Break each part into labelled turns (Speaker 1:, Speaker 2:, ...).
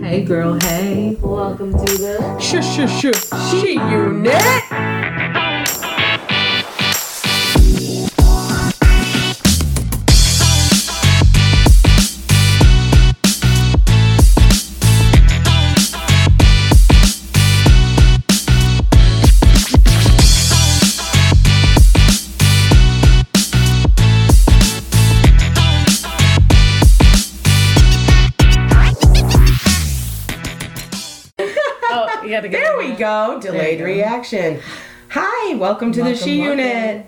Speaker 1: Hey girl, hey.
Speaker 2: Welcome to the
Speaker 1: Shush, shush, shush. She unit.
Speaker 3: Go. Delayed
Speaker 2: go.
Speaker 3: reaction. Hi, welcome to the She
Speaker 1: welcome.
Speaker 3: Unit.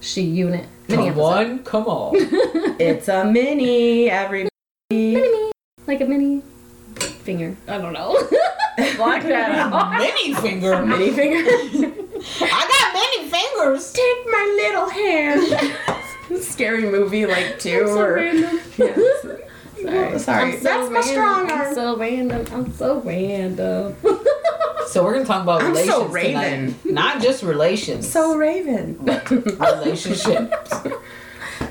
Speaker 2: She unit. Mini
Speaker 1: Come on, come on.
Speaker 3: It's a mini, everybody.
Speaker 2: Mini Like a mini finger. I don't know. Block that out.
Speaker 1: Mini finger.
Speaker 3: Mini finger.
Speaker 1: I got many fingers.
Speaker 3: Take my little hand. Scary movie like two
Speaker 2: so
Speaker 3: or
Speaker 2: random.
Speaker 3: Yes.
Speaker 2: Sorry.
Speaker 3: Sorry.
Speaker 2: I'm so
Speaker 3: That's my
Speaker 2: random.
Speaker 3: strong
Speaker 2: I'm so random. I'm so random.
Speaker 1: So we're gonna talk about
Speaker 3: I'm
Speaker 1: relations
Speaker 3: so Raven.
Speaker 1: tonight. Not just relations.
Speaker 3: So Raven.
Speaker 1: relationships.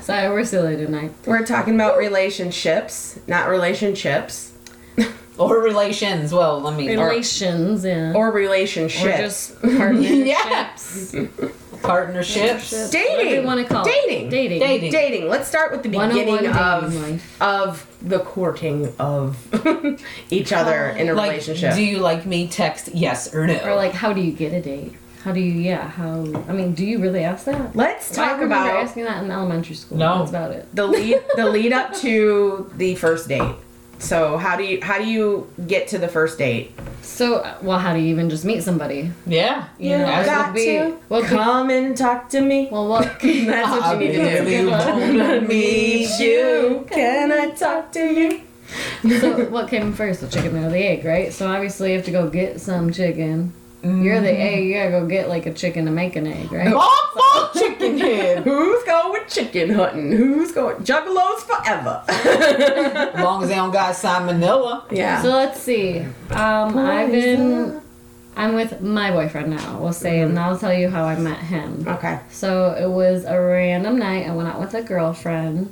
Speaker 2: Sorry, we're silly tonight.
Speaker 3: We're talking about relationships, not relationships.
Speaker 1: or relations. Well, let me. Or
Speaker 2: Relations, yeah.
Speaker 3: Or
Speaker 2: Or
Speaker 3: relationships.
Speaker 2: just partnerships.
Speaker 1: Partnerships.
Speaker 3: Dating.
Speaker 2: Whatever you want to call
Speaker 3: Dating.
Speaker 2: it. Dating.
Speaker 1: Dating.
Speaker 3: Dating. Let's start with the beginning of of the courting of each other oh. in a
Speaker 1: Like,
Speaker 3: relationship.
Speaker 1: do you like me? Text yes or no.
Speaker 2: Or like, how do you get a date? How do you, yeah, how, I mean, do you really ask that?
Speaker 3: Let's talk
Speaker 2: remember
Speaker 3: about
Speaker 2: asking that in elementary school.
Speaker 1: No.
Speaker 2: That's about it.
Speaker 3: the lead the lead up to the first date. So how do you how do you get to the first date?
Speaker 2: So, uh, well, how do you even just meet somebody?
Speaker 1: yeah.
Speaker 2: You
Speaker 3: You
Speaker 2: know,
Speaker 3: got
Speaker 2: would be-
Speaker 3: to
Speaker 2: what could-
Speaker 3: come and talk to me.
Speaker 2: Well, what?
Speaker 3: That's what you need to do.
Speaker 1: really wanna
Speaker 3: Meet you. Can I talk to you?
Speaker 2: so, what came first, the chicken or the egg, right? So, obviously, you have to go get some chicken. You're the egg. You gotta go get like a chicken to make an egg, right?
Speaker 1: Bonk, bonk, chicken head.
Speaker 3: Who's going with chicken hunting? Who's going juggalos forever?
Speaker 1: As long as they don't got salmonella.
Speaker 3: yeah.
Speaker 2: So let's see. Um, I've been. I'm with my boyfriend now. We'll say, and I'll tell you how I met him.
Speaker 3: okay.
Speaker 2: So it was a random night. I went out with a girlfriend,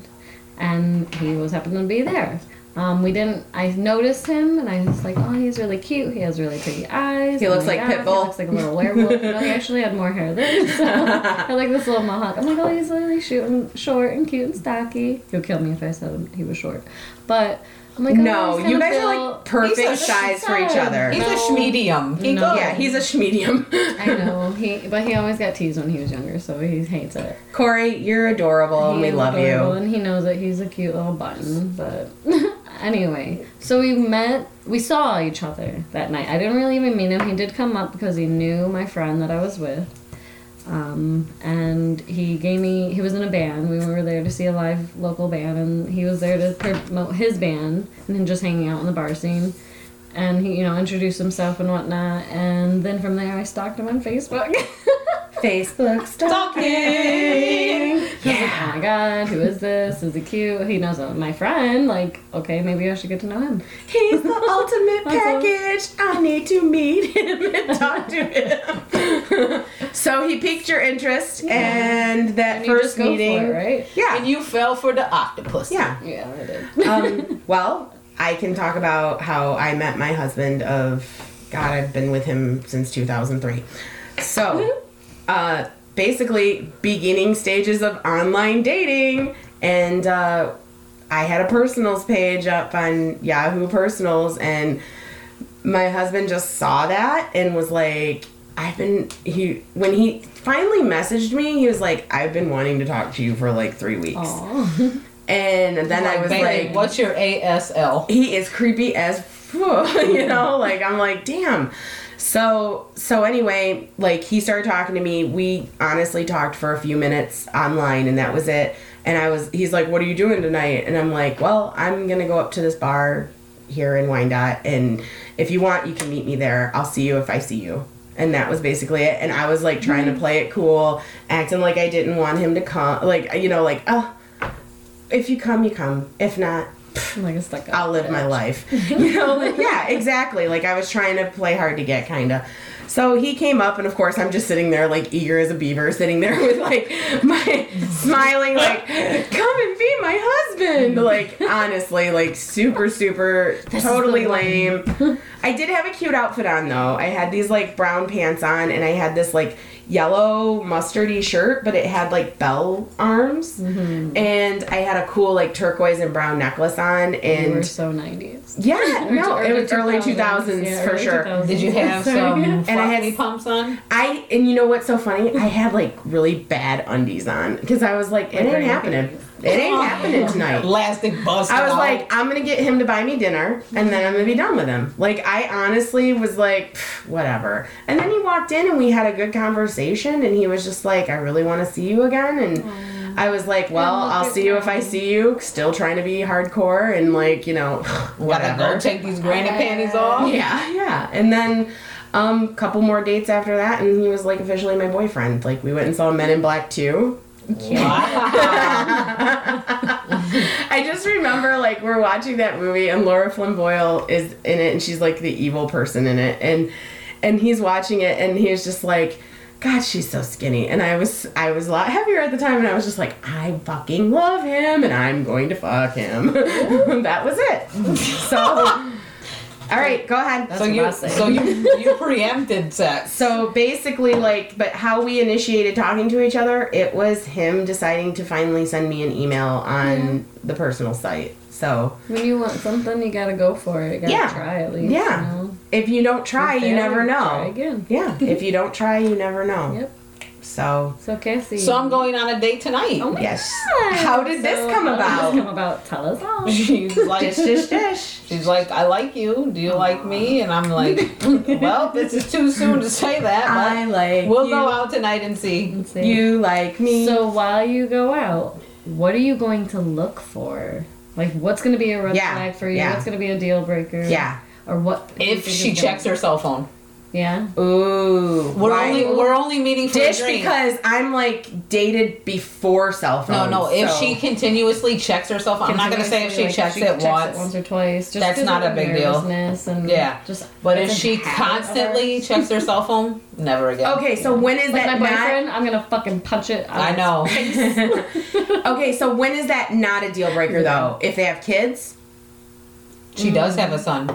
Speaker 2: and he was happened to be there. Um, we didn't. I noticed him, and I was like, "Oh, he's really cute. He has really pretty eyes.
Speaker 3: He looks
Speaker 2: my
Speaker 3: like
Speaker 2: God,
Speaker 3: Pitbull.
Speaker 2: He looks like a little werewolf. no, he actually had more hair than. So I like this little mohawk. I'm like, oh, he's really short and short and cute and stocky. He'll kill me if I said he was short, but I'm like, oh,
Speaker 3: No,
Speaker 2: he's
Speaker 3: you
Speaker 2: kinda
Speaker 3: guys are like perfect
Speaker 1: He's a
Speaker 3: size for each other.
Speaker 1: He's
Speaker 2: No.
Speaker 1: a schmedium. He
Speaker 2: No.
Speaker 3: Yeah, he's a schmedium.
Speaker 2: I know he, but he always got teased when he was younger, so he hates it.
Speaker 3: Corey, you're adorable and we love
Speaker 2: adorable,
Speaker 3: you.
Speaker 2: And he knows that he's a cute little button. But anyway, so we met, we saw each other that night. I didn't really even meet him. He did come up because he knew my friend that I was with. Um, and he gave me, he was in a band. We were there to see a live local band, and he was there to promote his band and then just hanging out in the bar scene. And he, you know, introduced himself and whatnot. And then from there, I stalked him on Facebook.
Speaker 3: Facebook stalking.
Speaker 2: Yeah. Oh my god, who is this? Is he cute? He knows my friend. Like, okay, maybe I should get to know him.
Speaker 3: He's the ultimate package. I need to meet him and talk to him. so he piqued your interest, and that
Speaker 2: And you
Speaker 3: first
Speaker 2: just go
Speaker 3: meeting,
Speaker 2: for it, right?
Speaker 3: yeah,
Speaker 1: And you fell for the octopus.
Speaker 3: yeah.
Speaker 2: Yeah, I did.
Speaker 3: um, well, I can talk about how I met my husband. Of God, I've been with him since 2003. So, uh, basically, beginning stages of online dating, and uh, I had a personals page up on Yahoo Personals, and my husband just saw that and was like. I've been he when he finally messaged me, he was like, "I've been wanting to talk to you for like three weeks,". and then I was
Speaker 1: baby,
Speaker 3: like,
Speaker 1: what's your ASL?
Speaker 3: he is creepy as you know like i'm like damn. So so anyway like he started talking to me. We honestly talked for a few minutes online and that was it. And i was he's like what are you doing tonight? And i'm like well i'm gonna go up to this bar here in wyandotte and if you want you can meet me there. I'll see you if i see you. And that was basically it. And i was like trying to mm-hmm. play it cool acting like i didn't want him to come like you know like oh if you come you come if not
Speaker 2: like a stuck up.
Speaker 3: I'll live my life. You know, like, yeah, exactly. Like I was trying to play hard to get, kind of. So he came up, and of course, I'm just sitting there, like eager as a beaver, sitting there with like my smiling, like, come and be my husband. Like, honestly, like super, super,
Speaker 2: This
Speaker 3: totally lame. I did have a cute outfit on though. I had these like brown pants on, and I had this like yellow mustardy shirt, but it had like bell arms,
Speaker 2: Mm-hmm.
Speaker 3: and I had a cool like turquoise and brown necklace on,
Speaker 2: You were
Speaker 3: and
Speaker 2: so 90s.
Speaker 3: yeah, no, it was early
Speaker 2: 2000s.
Speaker 3: 2000s
Speaker 2: Yeah,
Speaker 3: for sure.
Speaker 2: 2000s.
Speaker 4: Did you have
Speaker 2: Sorry.
Speaker 4: some
Speaker 3: And I had-
Speaker 4: floppy pumps on?
Speaker 3: I and you know what's so funny? I had like really bad undies on because I was like, it ain't
Speaker 2: Like
Speaker 3: happening. It ain't happening tonight.
Speaker 4: Elastic bust.
Speaker 3: I was
Speaker 4: out.
Speaker 3: like, I'm gonna get him to buy me dinner, and then I'm gonna be done with him. Like, I honestly was like, whatever. And then he walked in, and we had a good conversation, and he was just like, I really want to see you again, and I was like, well, I'll see you if I see you. Still trying to be hardcore, and like, you know,
Speaker 4: gotta
Speaker 3: whatever.
Speaker 4: go take these granny panties off.
Speaker 3: Yeah, yeah. And then um couple more dates after that and he was like officially my boyfriend. Like we went and saw Men in Black 2.
Speaker 4: Wow.
Speaker 3: I just remember like we're watching that movie and Laura Flynn Boyle is in it and she's like the evil person in it and and he's watching it and he was just like God, she's so skinny. And I was I was a lot heavier at the time and I was just like, I fucking love him and I'm going to fuck him. that was it. So all right, go ahead.
Speaker 2: That's
Speaker 4: so
Speaker 2: what
Speaker 4: you,
Speaker 2: I say.
Speaker 4: so you, you preempted sex.
Speaker 3: So basically, like, but how we initiated talking to each other, it was him deciding to finally send me an email on the personal site. So
Speaker 2: When you want something, you gotta go for it. You gotta
Speaker 3: Yeah.
Speaker 2: try at least.
Speaker 3: Yeah.
Speaker 2: You know?
Speaker 3: if you don't try, you
Speaker 2: fail,
Speaker 3: never
Speaker 2: Try
Speaker 3: know.
Speaker 2: again.
Speaker 3: Yeah, if you don't try, you never know.
Speaker 2: Yep.
Speaker 3: So
Speaker 2: So Cassie.
Speaker 4: So I'm going on a date tonight.
Speaker 2: Oh my
Speaker 3: yes.
Speaker 2: God.
Speaker 3: How did this come
Speaker 2: how
Speaker 3: about?
Speaker 2: Did this come about? Tell us all.
Speaker 4: She's like,
Speaker 3: dish, dish, dish.
Speaker 4: she's like, I like you. Do you like me? And I'm like, well, this is too soon to say that,
Speaker 3: I like
Speaker 4: we'll
Speaker 3: you.
Speaker 4: go out tonight and see.
Speaker 2: Let's see.
Speaker 3: You like me.
Speaker 2: So while you go out, what are you going to look for? Like, what's going to be a red
Speaker 3: Yeah,
Speaker 2: flag for you?
Speaker 3: yeah.
Speaker 2: What's going to be a deal breaker?
Speaker 3: yeah.
Speaker 2: Or what?
Speaker 4: If she checks her cell phone,
Speaker 2: Yeah.
Speaker 3: Ooh.
Speaker 4: we're
Speaker 3: why-
Speaker 4: only we're only meeting for
Speaker 3: dish
Speaker 4: a drink.
Speaker 3: because I'm like dated before cell phones.
Speaker 4: no, no. If
Speaker 3: so-
Speaker 4: she continuously checks her cell phone, I'm not gonna say if she
Speaker 2: like,
Speaker 4: checks it once.
Speaker 2: once or twice. Just
Speaker 4: That's
Speaker 2: 'cause
Speaker 4: not a big deal.
Speaker 2: And
Speaker 4: Yeah.
Speaker 2: Just.
Speaker 4: But if she constantly
Speaker 2: ours.
Speaker 4: checks her cell phone, never again.
Speaker 3: Okay, so when is
Speaker 2: Like
Speaker 3: that
Speaker 2: my
Speaker 3: not
Speaker 2: boyfriend, I'm gonna fucking punch it. out
Speaker 4: I know.
Speaker 3: Okay, so when is that not a deal breaker though? If they have kids?
Speaker 4: She does have a son.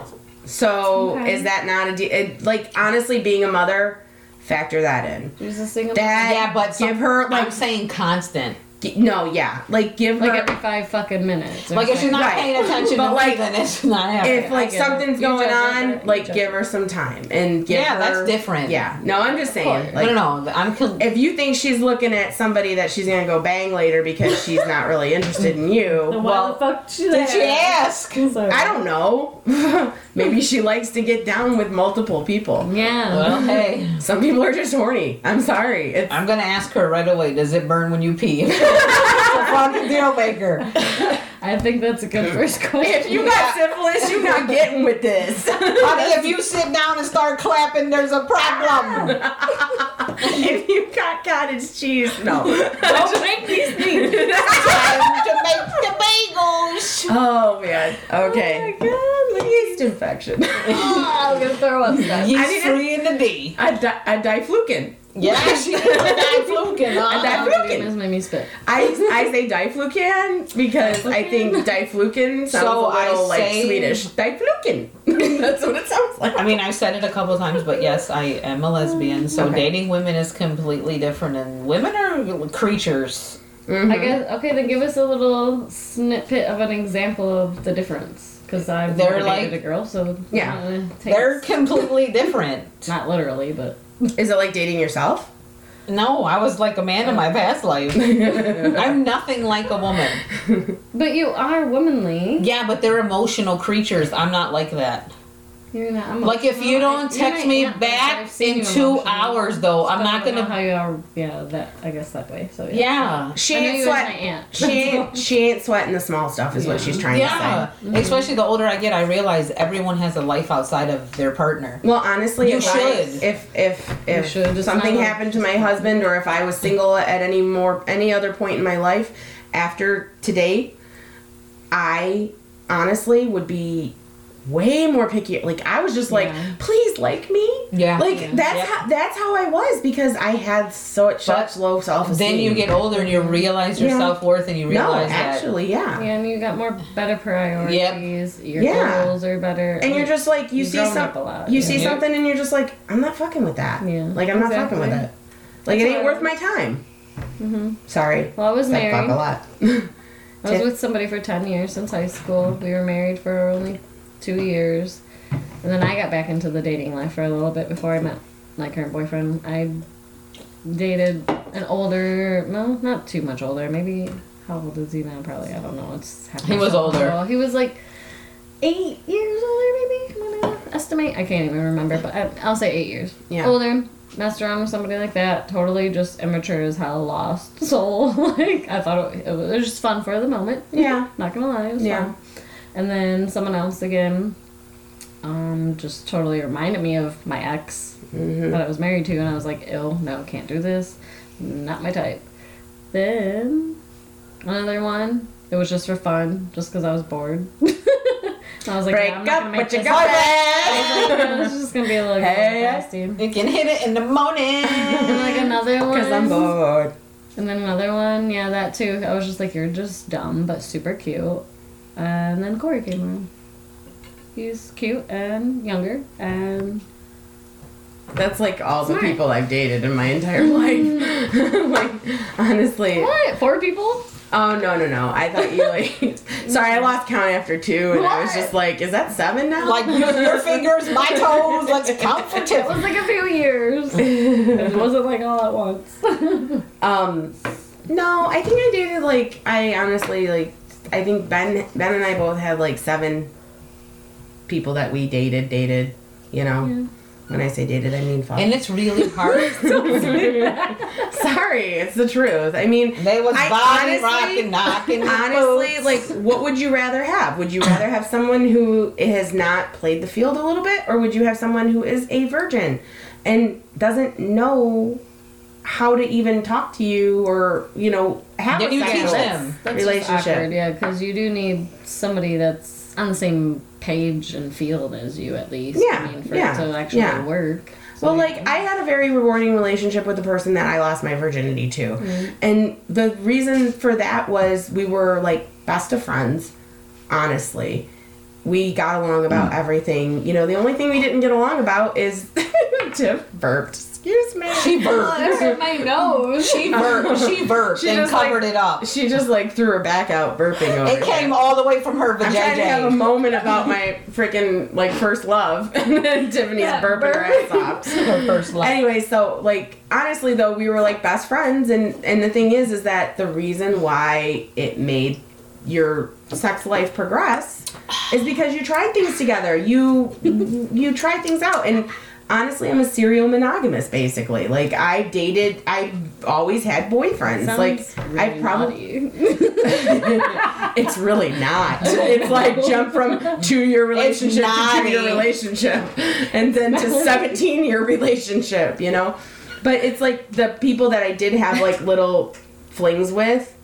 Speaker 3: So
Speaker 2: Okay.
Speaker 3: is that not a deal? It, like honestly, being a mother, factor that in.
Speaker 2: She's a single.
Speaker 3: That
Speaker 4: Yeah, but
Speaker 3: give
Speaker 4: some-
Speaker 3: her like
Speaker 4: I'm saying constant.
Speaker 3: gi- no, yeah, like give her
Speaker 2: like
Speaker 3: her
Speaker 2: every five fucking minutes. or
Speaker 4: Like if she's not
Speaker 3: Right.
Speaker 4: paying attention
Speaker 3: But
Speaker 4: to
Speaker 3: like,
Speaker 4: me, then it's not happening.
Speaker 3: if like
Speaker 2: I get it.
Speaker 3: something's going
Speaker 2: judge her,
Speaker 3: on,
Speaker 2: you
Speaker 3: like give her some time and give
Speaker 4: Yeah,
Speaker 3: her.
Speaker 4: that's different.
Speaker 3: Yeah, no, I'm just saying.
Speaker 2: course.
Speaker 3: Like,
Speaker 4: no, no, no. I'm. Con-
Speaker 3: if you think she's looking at somebody that she's gonna go bang later because she's not really interested in you,
Speaker 2: Why
Speaker 3: well,
Speaker 2: the fuck she
Speaker 4: did she ask?
Speaker 3: I don't know. Maybe she likes to get down with multiple people.
Speaker 2: Yeah.
Speaker 4: Well, hey,
Speaker 3: Some people are just horny. I'm sorry. It's
Speaker 4: I'm gonna ask her right away. Does it burn when you pee? it's a fucking deal maker.
Speaker 2: I think that's a good first question.
Speaker 3: if you got syphilis, you're not getting with this.
Speaker 4: Honey, if you sit down and start clapping, there's a problem.
Speaker 3: if you got cottage cheese, no.
Speaker 2: don't make these things.
Speaker 4: Time to make the bagels.
Speaker 3: oh man. Okay.
Speaker 2: Oh my god.
Speaker 3: Yeast infection.
Speaker 2: Oh, I'm gonna throw up stuff.
Speaker 4: He's
Speaker 3: I didn't-
Speaker 4: free in the D.
Speaker 3: A, di- a diflucan.
Speaker 4: Yeah, she did that fluking.
Speaker 3: A
Speaker 4: huh?
Speaker 3: diflucan.
Speaker 2: This made me spit.
Speaker 3: I, I say diflucan because I think diflucan sounds
Speaker 4: So
Speaker 3: a little
Speaker 4: I
Speaker 3: like
Speaker 4: say-
Speaker 3: Swedish. Diflucan. That's what it sounds like.
Speaker 4: I mean, I've said it a couple times, but yes, I am a lesbian. So
Speaker 3: Okay.
Speaker 4: dating women is completely different, and women are creatures.
Speaker 3: Mhm.
Speaker 2: I guess. Okay, then give us a little snippet of an example of the difference. Because I've
Speaker 4: They're
Speaker 2: never dated
Speaker 4: like-
Speaker 2: a girl, so
Speaker 3: Yeah.
Speaker 4: They're
Speaker 2: us-
Speaker 4: completely different.
Speaker 2: not literally, but
Speaker 3: Is it like dating yourself?
Speaker 4: No, I was like a man in my past life. I'm nothing like a woman.
Speaker 2: but you are womanly.
Speaker 4: Yeah, but they're emotional creatures. I'm not like that.
Speaker 2: You're not. I'm
Speaker 4: Like if you don't
Speaker 2: You're
Speaker 4: text me
Speaker 2: aunt,
Speaker 4: back in two
Speaker 2: emotional.
Speaker 4: hours, though, I'm
Speaker 2: So
Speaker 4: not
Speaker 2: I don't know
Speaker 4: gonna.
Speaker 2: how you are. Yeah, that I guess that way. So yeah.
Speaker 4: Yeah.
Speaker 3: She ain't
Speaker 2: you my
Speaker 3: sweat.
Speaker 2: aunt.
Speaker 3: She ain't, she ain't sweating the small stuff, is what she's trying
Speaker 4: Yeah,
Speaker 3: to say. Mm-hmm.
Speaker 4: especially the older I get, I realize everyone has a life outside of their partner.
Speaker 3: Well, honestly,
Speaker 4: You
Speaker 3: if, I,
Speaker 4: should.
Speaker 3: if if if
Speaker 2: should,
Speaker 3: something happened to my husband, or if I was single at any more any other point in my life after today, I honestly would be way more picky. Like I was just like,
Speaker 2: Yeah.
Speaker 3: please like me.
Speaker 4: Yeah.
Speaker 3: Like
Speaker 2: Yeah.
Speaker 3: that's
Speaker 4: Yep.
Speaker 3: how that's how I was because I had so such low self esteem.
Speaker 4: Then you get older and you realize your
Speaker 3: Yeah.
Speaker 4: self worth and you
Speaker 3: no,
Speaker 4: realize that.
Speaker 3: actually, yeah.
Speaker 2: Yeah, and you got more better priorities. Your
Speaker 3: Yeah.
Speaker 2: goals are better.
Speaker 3: And you're just like you
Speaker 2: You've
Speaker 3: see
Speaker 2: grown
Speaker 3: some,
Speaker 2: up a lot,
Speaker 3: you
Speaker 2: yeah.
Speaker 3: see
Speaker 4: Yeah.
Speaker 3: something and you're just like, I'm not fucking with that.
Speaker 2: Yeah,
Speaker 3: Like I'm not fucking with
Speaker 2: exactly.
Speaker 3: it. Like it ain't worth my time.
Speaker 2: hmm
Speaker 3: Sorry.
Speaker 2: Well, I was
Speaker 3: Said fuck
Speaker 2: married.
Speaker 3: a lot.
Speaker 2: I was with somebody for 10 years since high school. We were married for only two years. And then I got back into the dating life for a little bit before I met my current boyfriend. I dated an older, no, not too much older. Maybe, how old is he now? Probably, I don't know. It's
Speaker 4: He was
Speaker 2: so
Speaker 4: older.
Speaker 2: He was like eight years older, maybe. I'm gonna estimate. I can't even remember, but I, I'll say eight years.
Speaker 3: Yeah.
Speaker 2: Older. Messed around with somebody like that. Totally just immature as hell, lost soul. like, I thought it, it was just fun for the moment.
Speaker 3: Yeah.
Speaker 2: Not gonna lie, it was
Speaker 3: Yeah.
Speaker 2: fun. And then someone else again, um, just totally reminded me of my ex
Speaker 3: hmm
Speaker 2: that I was married to, and I was like, ill, no, can't do this, not my type. Then another one, it was just for fun, just because I was bored. I was like,
Speaker 3: Break
Speaker 2: yeah, I'm
Speaker 3: up with your
Speaker 2: this.
Speaker 3: girlfriend.
Speaker 2: I was like, yeah, this is just gonna be a little
Speaker 3: Hey.
Speaker 2: and
Speaker 4: You can hit it in the morning.
Speaker 2: and like another one.
Speaker 3: Because I'm bored.
Speaker 2: And then another one, yeah, that too. I was just like, you're just dumb, but super cute. And then Corey came around. He's cute and younger, and
Speaker 3: That's like all the people I've dated in my entire life. like, honestly.
Speaker 2: what? Four people?
Speaker 3: Oh, no, no, no. I thought you, like. Sorry, I lost count after two, and I was just like, is that seven now?
Speaker 4: like use your fingers, my toes. Let's count for
Speaker 2: It was like a few years. it wasn't like all at once.
Speaker 3: Um, no, I think I dated like I honestly like I think Ben Ben and I both had like seven people that we dated dated. You know,
Speaker 2: Yeah.
Speaker 3: when I say dated, I mean fuck.
Speaker 4: And it's really hard.
Speaker 3: Sorry, it's the truth. I mean,
Speaker 4: They was
Speaker 3: I
Speaker 4: body
Speaker 3: honestly-
Speaker 4: rocking, knocking.
Speaker 3: honestly,
Speaker 4: boots.
Speaker 3: like, what would you rather have? Would you rather have someone who has not played the field a little bit, or would you have someone who is a virgin and doesn't know how to even talk to you or you know have
Speaker 4: Then
Speaker 3: a
Speaker 4: you teach them.
Speaker 2: That's
Speaker 3: relationship?
Speaker 2: Awkward, yeah, because you do need somebody that's on the same page and field as you at least.
Speaker 3: Yeah,
Speaker 2: I mean, for
Speaker 3: yeah,
Speaker 2: it to actually
Speaker 3: yeah.
Speaker 2: work. So,
Speaker 3: Well, like I had a very rewarding relationship with the person that I lost my virginity to, mm-hmm. and the reason for that was we were like best of friends. Honestly, we got along about mm. everything. You know, the only thing we didn't get along about is Tiff burped. Excuse me.
Speaker 4: she burped.
Speaker 2: hurt my nose.
Speaker 4: She burped. She burped
Speaker 3: She
Speaker 4: and
Speaker 3: just, like-
Speaker 4: covered it up.
Speaker 3: She just like threw her back out burping over.
Speaker 4: It came
Speaker 3: there.
Speaker 4: all the way from her vagina.
Speaker 3: I'm trying to have a moment about my freaking like first love, and then Tiffany's
Speaker 2: Yeah,
Speaker 3: burping her ass off.
Speaker 4: Her first love.
Speaker 3: anyway so like honestly though we were like best friends and and the thing is is that the reason why it made your sex life progress is because you tried things together you you tried things out and honestly i'm a serial monogamous basically. Like i dated i always had boyfriends.
Speaker 2: Sounds
Speaker 3: like i probably it's really not. It's like jump from two year relationship to two year relationship and then to 17 year relationship, you know? But it's like the people that I did have like little flings with,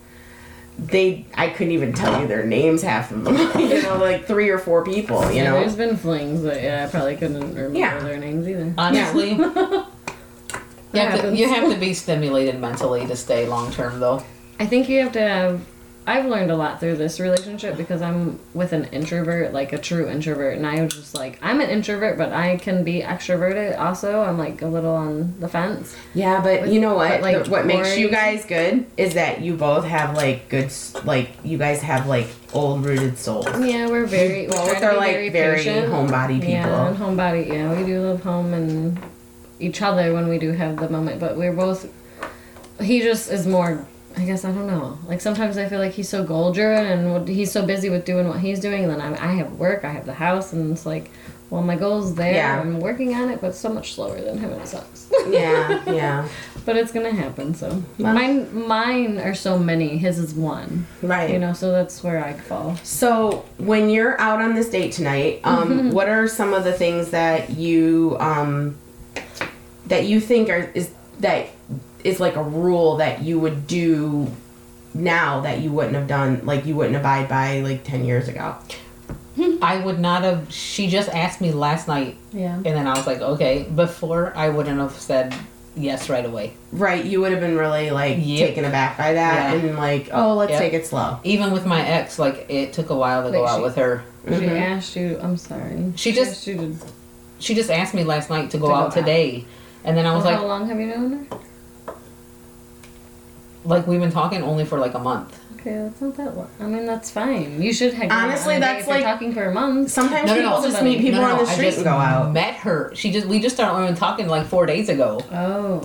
Speaker 3: they, I couldn't even tell you their names, half of them. you know, like three or four people, you
Speaker 2: Yeah,
Speaker 3: know?
Speaker 2: there's been flings, but yeah, I probably couldn't remember
Speaker 3: Yeah.
Speaker 2: their names either.
Speaker 4: Honestly, you, have to, you have to be stimulated mentally to stay long term, though.
Speaker 2: I think you have to have. I've learned a lot through this relationship because I'm with an introvert, like a true introvert, and I was just like, I'm an introvert, but I can be extroverted. Also, I'm like a little on the fence.
Speaker 3: Yeah, but you know what?
Speaker 2: But, like,
Speaker 3: The- what makes you guys good is that you both have like good, like you guys have like old rooted souls.
Speaker 2: Yeah, we're very. we
Speaker 3: Both are like very,
Speaker 2: patient.
Speaker 3: homebody people.
Speaker 2: Yeah, and homebody. Yeah, we do love home and each other when we do have the moment, but we're both. He just is more. I guess I don't know. Like sometimes I feel like he's so goal driven and he's so busy with doing what he's doing, and then I, I have work, I have the house, and it's like, well, my goal's there.
Speaker 3: Yeah.
Speaker 2: I'm working on it, but so much slower than him. It sucks.
Speaker 3: yeah, yeah,
Speaker 2: but it's gonna happen. So
Speaker 3: Well-
Speaker 2: mine, mine are so many. His is one.
Speaker 3: right.
Speaker 2: You know, so that's where I fall.
Speaker 3: So when you're out on this date tonight, um, what are some of the things that you um, that you think are is that is like a rule that you would do now that you wouldn't have done like you wouldn't abide by like ten years ago?
Speaker 4: I would not have. She just asked me last night,
Speaker 2: Yeah.
Speaker 4: and then I was like, okay. Before I wouldn't have said yes right away.
Speaker 3: Right, you would have been really like
Speaker 4: Yep.
Speaker 3: taken aback by that
Speaker 4: Yeah.
Speaker 3: and like, oh, let's
Speaker 4: Yep.
Speaker 3: take it slow.
Speaker 4: Even with my ex, like it took a while to go
Speaker 2: Like
Speaker 4: out with her.
Speaker 2: She
Speaker 3: Mhm.
Speaker 2: asked you. I'm sorry.
Speaker 4: She just-
Speaker 2: asked you to.
Speaker 4: She just asked me last night to go
Speaker 2: To go
Speaker 4: out
Speaker 2: out.
Speaker 4: today, and then I was
Speaker 2: Well,
Speaker 4: like,
Speaker 2: how long have you known her?
Speaker 4: Like we've been talking only for like a month.
Speaker 2: Okay, that's not that long. I mean, that's fine. You should have.
Speaker 3: Honestly,
Speaker 2: on a date
Speaker 3: that's
Speaker 2: if
Speaker 3: like-
Speaker 2: talking for a month.
Speaker 3: Sometimes
Speaker 4: No, no, no,
Speaker 3: people just
Speaker 2: somebody-
Speaker 3: meet people
Speaker 4: No, no,
Speaker 3: on the
Speaker 4: I
Speaker 3: street
Speaker 4: just
Speaker 3: and go out.
Speaker 4: Met her. She just we just started only talking like four days ago,
Speaker 2: Oh,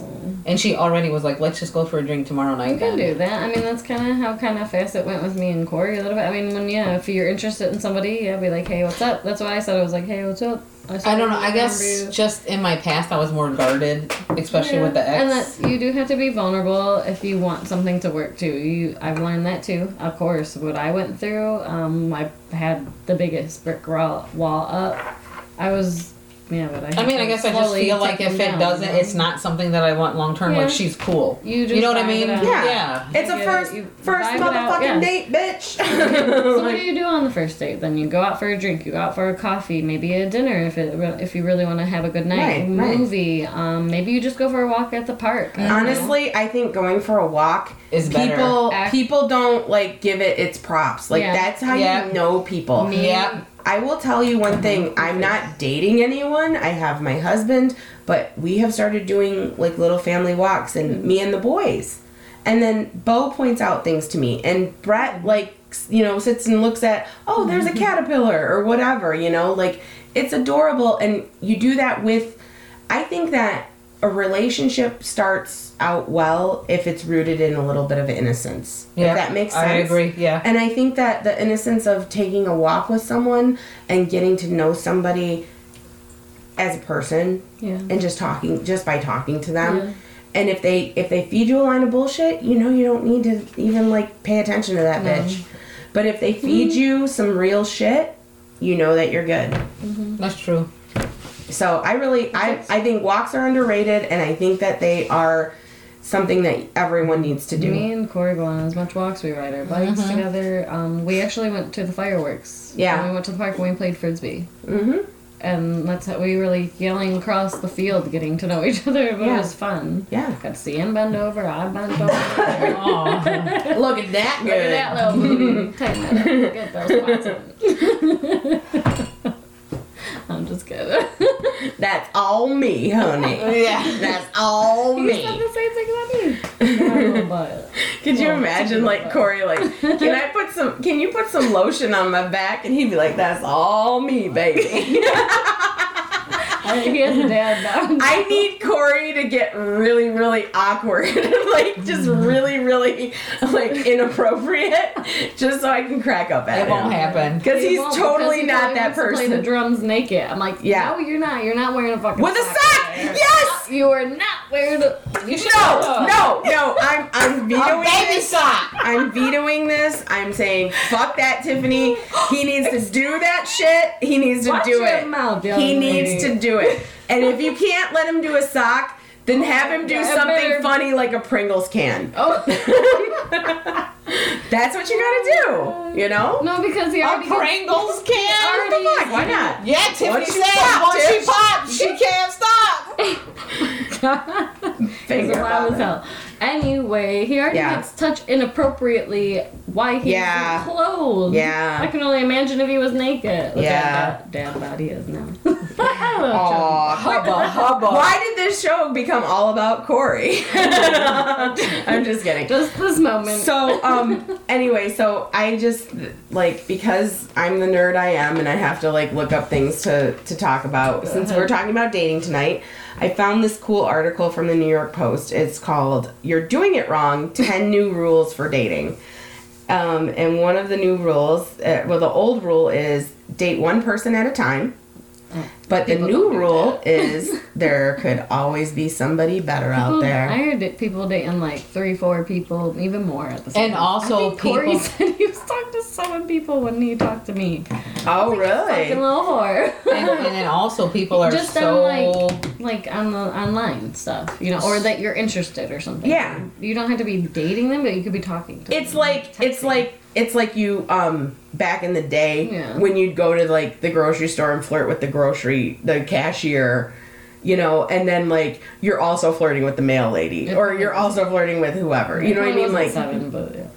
Speaker 4: and she already was like, let's just go for a drink tomorrow night.
Speaker 2: you can do that. I mean, that's kind of how kind of fast it went with me and Corey a little bit. I mean, when yeah, if you're interested in somebody, yeah, be like, hey, what's up? That's why I said I was like, hey, what's up?
Speaker 4: I don't know. I guess
Speaker 2: you.
Speaker 4: just in my past, I was more guarded, especially
Speaker 2: Yeah,
Speaker 4: with the
Speaker 2: And
Speaker 4: ex.
Speaker 2: that you do have to be vulnerable if you want something to work too. You, I've learned that too. Of course, what I went through, um, I had the biggest brick wall, wall up. I was, yeah, but I.
Speaker 4: I mean, I guess I just feel like if it
Speaker 2: down,
Speaker 4: doesn't,
Speaker 2: you know?
Speaker 4: it's not something that I want long term.
Speaker 2: Yeah.
Speaker 4: Like she's cool.
Speaker 2: You just
Speaker 4: You know what I mean?
Speaker 3: Yeah.
Speaker 4: Yeah.
Speaker 3: It's a
Speaker 2: You
Speaker 3: first
Speaker 2: you
Speaker 3: first
Speaker 2: vibe it out,
Speaker 3: motherfucking
Speaker 2: yeah.
Speaker 3: date, bitch.
Speaker 2: So what do you do on the first date? Then you go out for a drink, you go out for a coffee, maybe a dinner if it if you really want to have a good night,
Speaker 3: Right, right.
Speaker 2: movie. Um, maybe you just go for a walk at the park. I don't know.
Speaker 3: Honestly, I think going for a walk
Speaker 4: Is better.
Speaker 3: people
Speaker 2: Act-
Speaker 3: people don't like give it its props. Like
Speaker 2: Yeah.
Speaker 3: that's how
Speaker 4: Yeah.
Speaker 3: you know people.
Speaker 2: Me-
Speaker 4: Yeah.
Speaker 3: I will tell you one thing. I'm not dating anyone. I have my husband, but we have started doing like little family walks and me and the boys. And then Bo points out things to me and Brett like you know sits and looks at, "Oh, there's a caterpillar or whatever," you know? Like it's adorable and you do that with I think that a relationship starts out well if it's rooted in a little bit of innocence.
Speaker 4: Yeah,
Speaker 3: If that makes sense.
Speaker 4: I agree. Yeah.
Speaker 3: And I think that the innocence of taking a walk with someone and getting to know somebody as a person
Speaker 2: Yeah.
Speaker 3: and just talking just by talking to them.
Speaker 2: Yeah.
Speaker 3: And if they if they feed you a line of bullshit, you know you don't need to even like pay attention to that
Speaker 2: No.
Speaker 3: bitch. But if they feed mm-hmm. you some real shit, you know that you're good. Mm-hmm.
Speaker 4: That's true.
Speaker 3: So I really I I think walks are underrated and I think that they are something that everyone needs to do.
Speaker 2: Me and Corey go on as much walks. We ride our bikes together. Um, we actually went to the fireworks.
Speaker 3: Yeah.
Speaker 2: And we went to the park and we played frisbee.
Speaker 3: Mhm.
Speaker 2: And that's how we were like yelling across the field, getting to know each other. But
Speaker 3: Yeah.
Speaker 2: it was fun.
Speaker 3: Yeah.
Speaker 2: Got to see him bend over. I bent over.
Speaker 4: Aw.
Speaker 3: Look at that
Speaker 2: Look at that little booty. Tighten that up. Get those spots in. I'm just kidding.
Speaker 3: That's all me, honey.
Speaker 4: yeah.
Speaker 3: That's all
Speaker 2: You
Speaker 3: me.
Speaker 2: said the same thing about me. But
Speaker 3: Could you imagine like Corey like, can I put some can you put some lotion on my back? And he'd be like, That's all me, baby.
Speaker 2: I he a dad now.
Speaker 3: I need Corey to get really, really awkward. like just mm-hmm. really, really like inappropriate. Just so I can crack up at
Speaker 4: It
Speaker 3: him.
Speaker 4: won't happen.
Speaker 3: Because he's
Speaker 2: won't,
Speaker 3: totally
Speaker 2: because he
Speaker 3: not that
Speaker 2: person. to Play the drums naked. I'm like,
Speaker 3: Yeah.
Speaker 2: no, you're not. You're not wearing a fucking
Speaker 3: With a sock!
Speaker 2: there.
Speaker 3: Yes!
Speaker 2: You are not wearing The,
Speaker 4: You should
Speaker 3: No, no, no. I'm I'm vetoing this.
Speaker 4: sock.
Speaker 3: I'm vetoing this. I'm saying fuck that, Tiffany. He needs to do that shit. He needs to
Speaker 2: Watch
Speaker 3: do
Speaker 2: your
Speaker 3: it.
Speaker 2: mouth,
Speaker 3: he
Speaker 2: lady.
Speaker 3: needs to do it. And if you can't let him do a sock, then have him do
Speaker 2: I
Speaker 3: something
Speaker 2: better-
Speaker 3: funny like a Pringles can.
Speaker 2: Oh
Speaker 3: That's what you gotta do. You know?
Speaker 2: no, because he
Speaker 4: A
Speaker 2: already. gets-
Speaker 4: Pringles can.
Speaker 3: What the fuck? Why not?
Speaker 4: Yeah, Tiffany said
Speaker 3: pop,
Speaker 4: once she pops, she can't stop.
Speaker 2: He's
Speaker 3: Finger
Speaker 2: wild as hell. Anyway, he already
Speaker 3: Yeah.
Speaker 2: gets touched inappropriately. Why he's
Speaker 3: Yeah.
Speaker 2: clothes?
Speaker 3: Yeah.
Speaker 2: I can only imagine if he was naked. Look
Speaker 3: Yeah.
Speaker 2: at that he is now. Little
Speaker 3: Aw,
Speaker 4: Hubba hubba.
Speaker 3: Why did this show become all about Corey? I'm just kidding.
Speaker 2: Just this moment.
Speaker 3: So, um, anyway, so I just like because I'm the nerd I am, and I have to like look up things to to talk about. Since we're talking about dating tonight, I found this cool article from the New York Post. It's called "You're Doing It Wrong: Ten New Rules for Dating." Um, and one of the new rules, uh, well, the old rule is date one person at a time. But the new rule is there could always be somebody better out there.
Speaker 2: I heard that people dating like three, four people, even more at the same
Speaker 4: And
Speaker 2: time.
Speaker 4: also
Speaker 2: I think Corey said he was talking to seven people when he talked to me.
Speaker 3: Oh,
Speaker 2: Fucking
Speaker 3: really?
Speaker 2: little whore.
Speaker 4: and, and then also people are
Speaker 2: just
Speaker 4: so
Speaker 2: on like like on the online stuff, you know, or that you're interested or something.
Speaker 3: Yeah.
Speaker 2: You don't have to be dating them, but you could be talking to
Speaker 3: It's
Speaker 2: them.
Speaker 3: like it's like it's like you um back in the day
Speaker 2: Yeah.
Speaker 3: when you'd go to like the grocery store and flirt with the grocery the cashier you know and then like you're also flirting with the mail lady or you're also flirting with whoever you know what i mean like
Speaker 2: seven, but yeah.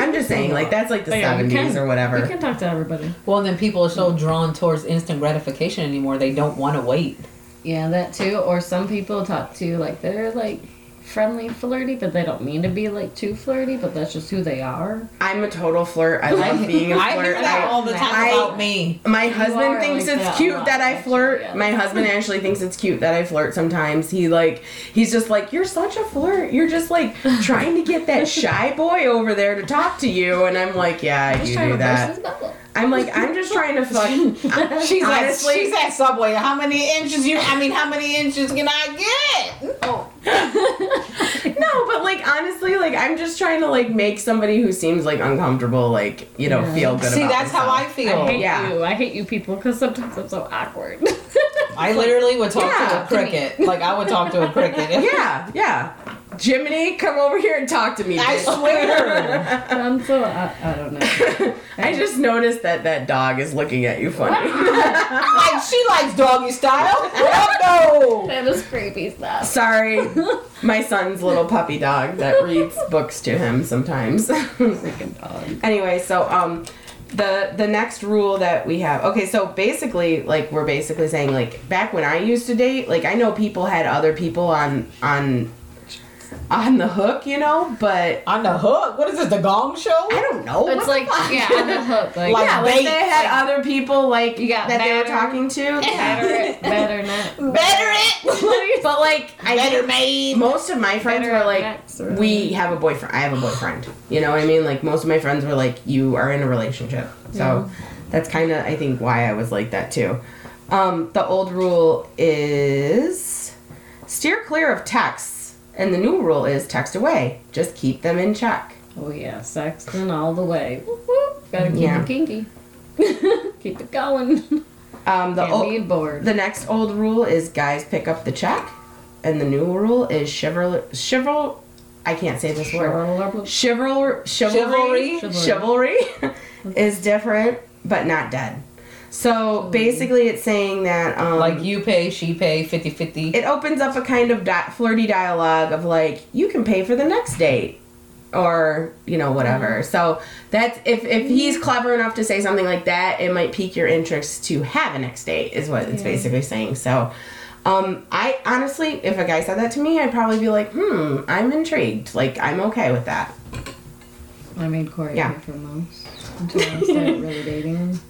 Speaker 3: i'm just saying like that's like the
Speaker 2: But yeah, you
Speaker 3: 70s
Speaker 2: can-
Speaker 3: or
Speaker 2: You can talk to everybody.
Speaker 4: well and then people are so drawn towards instant gratification anymore they don't want to wait
Speaker 2: Yeah, that too. Or some people talk to like they're like friendly, flirty, but they don't mean to be like too flirty, but that's just who they are.
Speaker 3: i'm a total flirt i love being a
Speaker 4: i
Speaker 3: flirt
Speaker 4: hear that
Speaker 3: I-
Speaker 4: all the time
Speaker 3: I-
Speaker 4: about me
Speaker 3: My husband thinks
Speaker 2: like
Speaker 3: it's
Speaker 2: that
Speaker 3: cute that I
Speaker 2: actually,
Speaker 3: flirt.
Speaker 2: yeah.
Speaker 3: My husband actually thinks it's cute that I flirt sometimes. He like he's just like, You're such a flirt. You're just like trying to get that shy boy over there to talk to you and I'm like, Yeah, I do do
Speaker 2: to burst
Speaker 3: that.
Speaker 2: His bubble.
Speaker 3: I'm like, I'm just trying to fuck
Speaker 4: she's
Speaker 3: Honestly-
Speaker 4: at she's at subway how many inches you i mean how many inches can i get
Speaker 2: Oh.
Speaker 3: No, but like honestly, like I'm just trying to like make somebody who seems like uncomfortable, like, you know,
Speaker 2: Yeah.
Speaker 3: feel good
Speaker 4: see
Speaker 3: about
Speaker 4: that's how i feel
Speaker 2: I hate
Speaker 3: Yeah.
Speaker 2: you. I hate you people because sometimes I'm so awkward.
Speaker 4: I literally would talk
Speaker 3: Yeah,
Speaker 4: to a cricket. Like I would talk to a cricket.
Speaker 3: Yeah, yeah. Jiminy, come over here and talk to me.
Speaker 4: I
Speaker 3: bitch.
Speaker 4: swear.
Speaker 2: I'm so I, I don't know.
Speaker 3: I just noticed that that dog is looking at you funny.
Speaker 4: like she likes doggy style. Oh, no.
Speaker 2: That is creepy stuff.
Speaker 3: Sorry, my son's little puppy dog that reads books to him sometimes.
Speaker 2: Freaking dog.
Speaker 3: anyway, so um, the the next rule that we have. Okay, so basically, like we're basically saying, like back when I used to date, like I know people had other people on on on the hook, you know, but
Speaker 4: On the hook. What is this? The Gong Show?
Speaker 3: I don't know.
Speaker 2: It's
Speaker 3: What
Speaker 2: like yeah, on the hook. Like,
Speaker 4: Like
Speaker 3: yeah, like
Speaker 4: bait,
Speaker 3: they had
Speaker 4: like-
Speaker 3: other people like
Speaker 2: You got
Speaker 3: that they were talking to.
Speaker 2: better, it, better not.
Speaker 4: Better it.
Speaker 3: But like I
Speaker 4: Better made.
Speaker 3: most of my friends
Speaker 2: Better
Speaker 3: were like
Speaker 2: Max or-
Speaker 3: we have a boyfriend. I have a boyfriend. You know what I mean? Like most of my friends were like you are in a relationship. So that's kind of I think why I was like that too. Um, the old rule is steer clear of texts, and the new rule is text away. Just keep them in check.
Speaker 2: Oh yeah, sexting all the way. Whoop, whoop. Gotta keep
Speaker 3: Yeah.
Speaker 2: it kinky. keep it going.
Speaker 3: Um, the
Speaker 2: Can't
Speaker 3: old,
Speaker 2: be bored.
Speaker 3: The next old rule is guys pick up the check, and the new rule is chival chival. I can't say this word. Chival chivalry
Speaker 4: Chivalry?
Speaker 3: chivalry is different, but not dead. So basically, it's saying that um,
Speaker 4: Like you pay, she pay, 50-50.
Speaker 3: it opens up a kind of di- flirty dialogue of like you can pay for the next date or you know whatever so that's if if he's clever enough to say something like that it might pique your interest to have a next date is what it's
Speaker 2: Yeah.
Speaker 3: basically saying so um i honestly if a guy said that to me i'd probably be like hmm i'm intrigued like i'm okay with that
Speaker 2: I made Corey
Speaker 3: Yeah.
Speaker 2: pay for most until I started really dating him.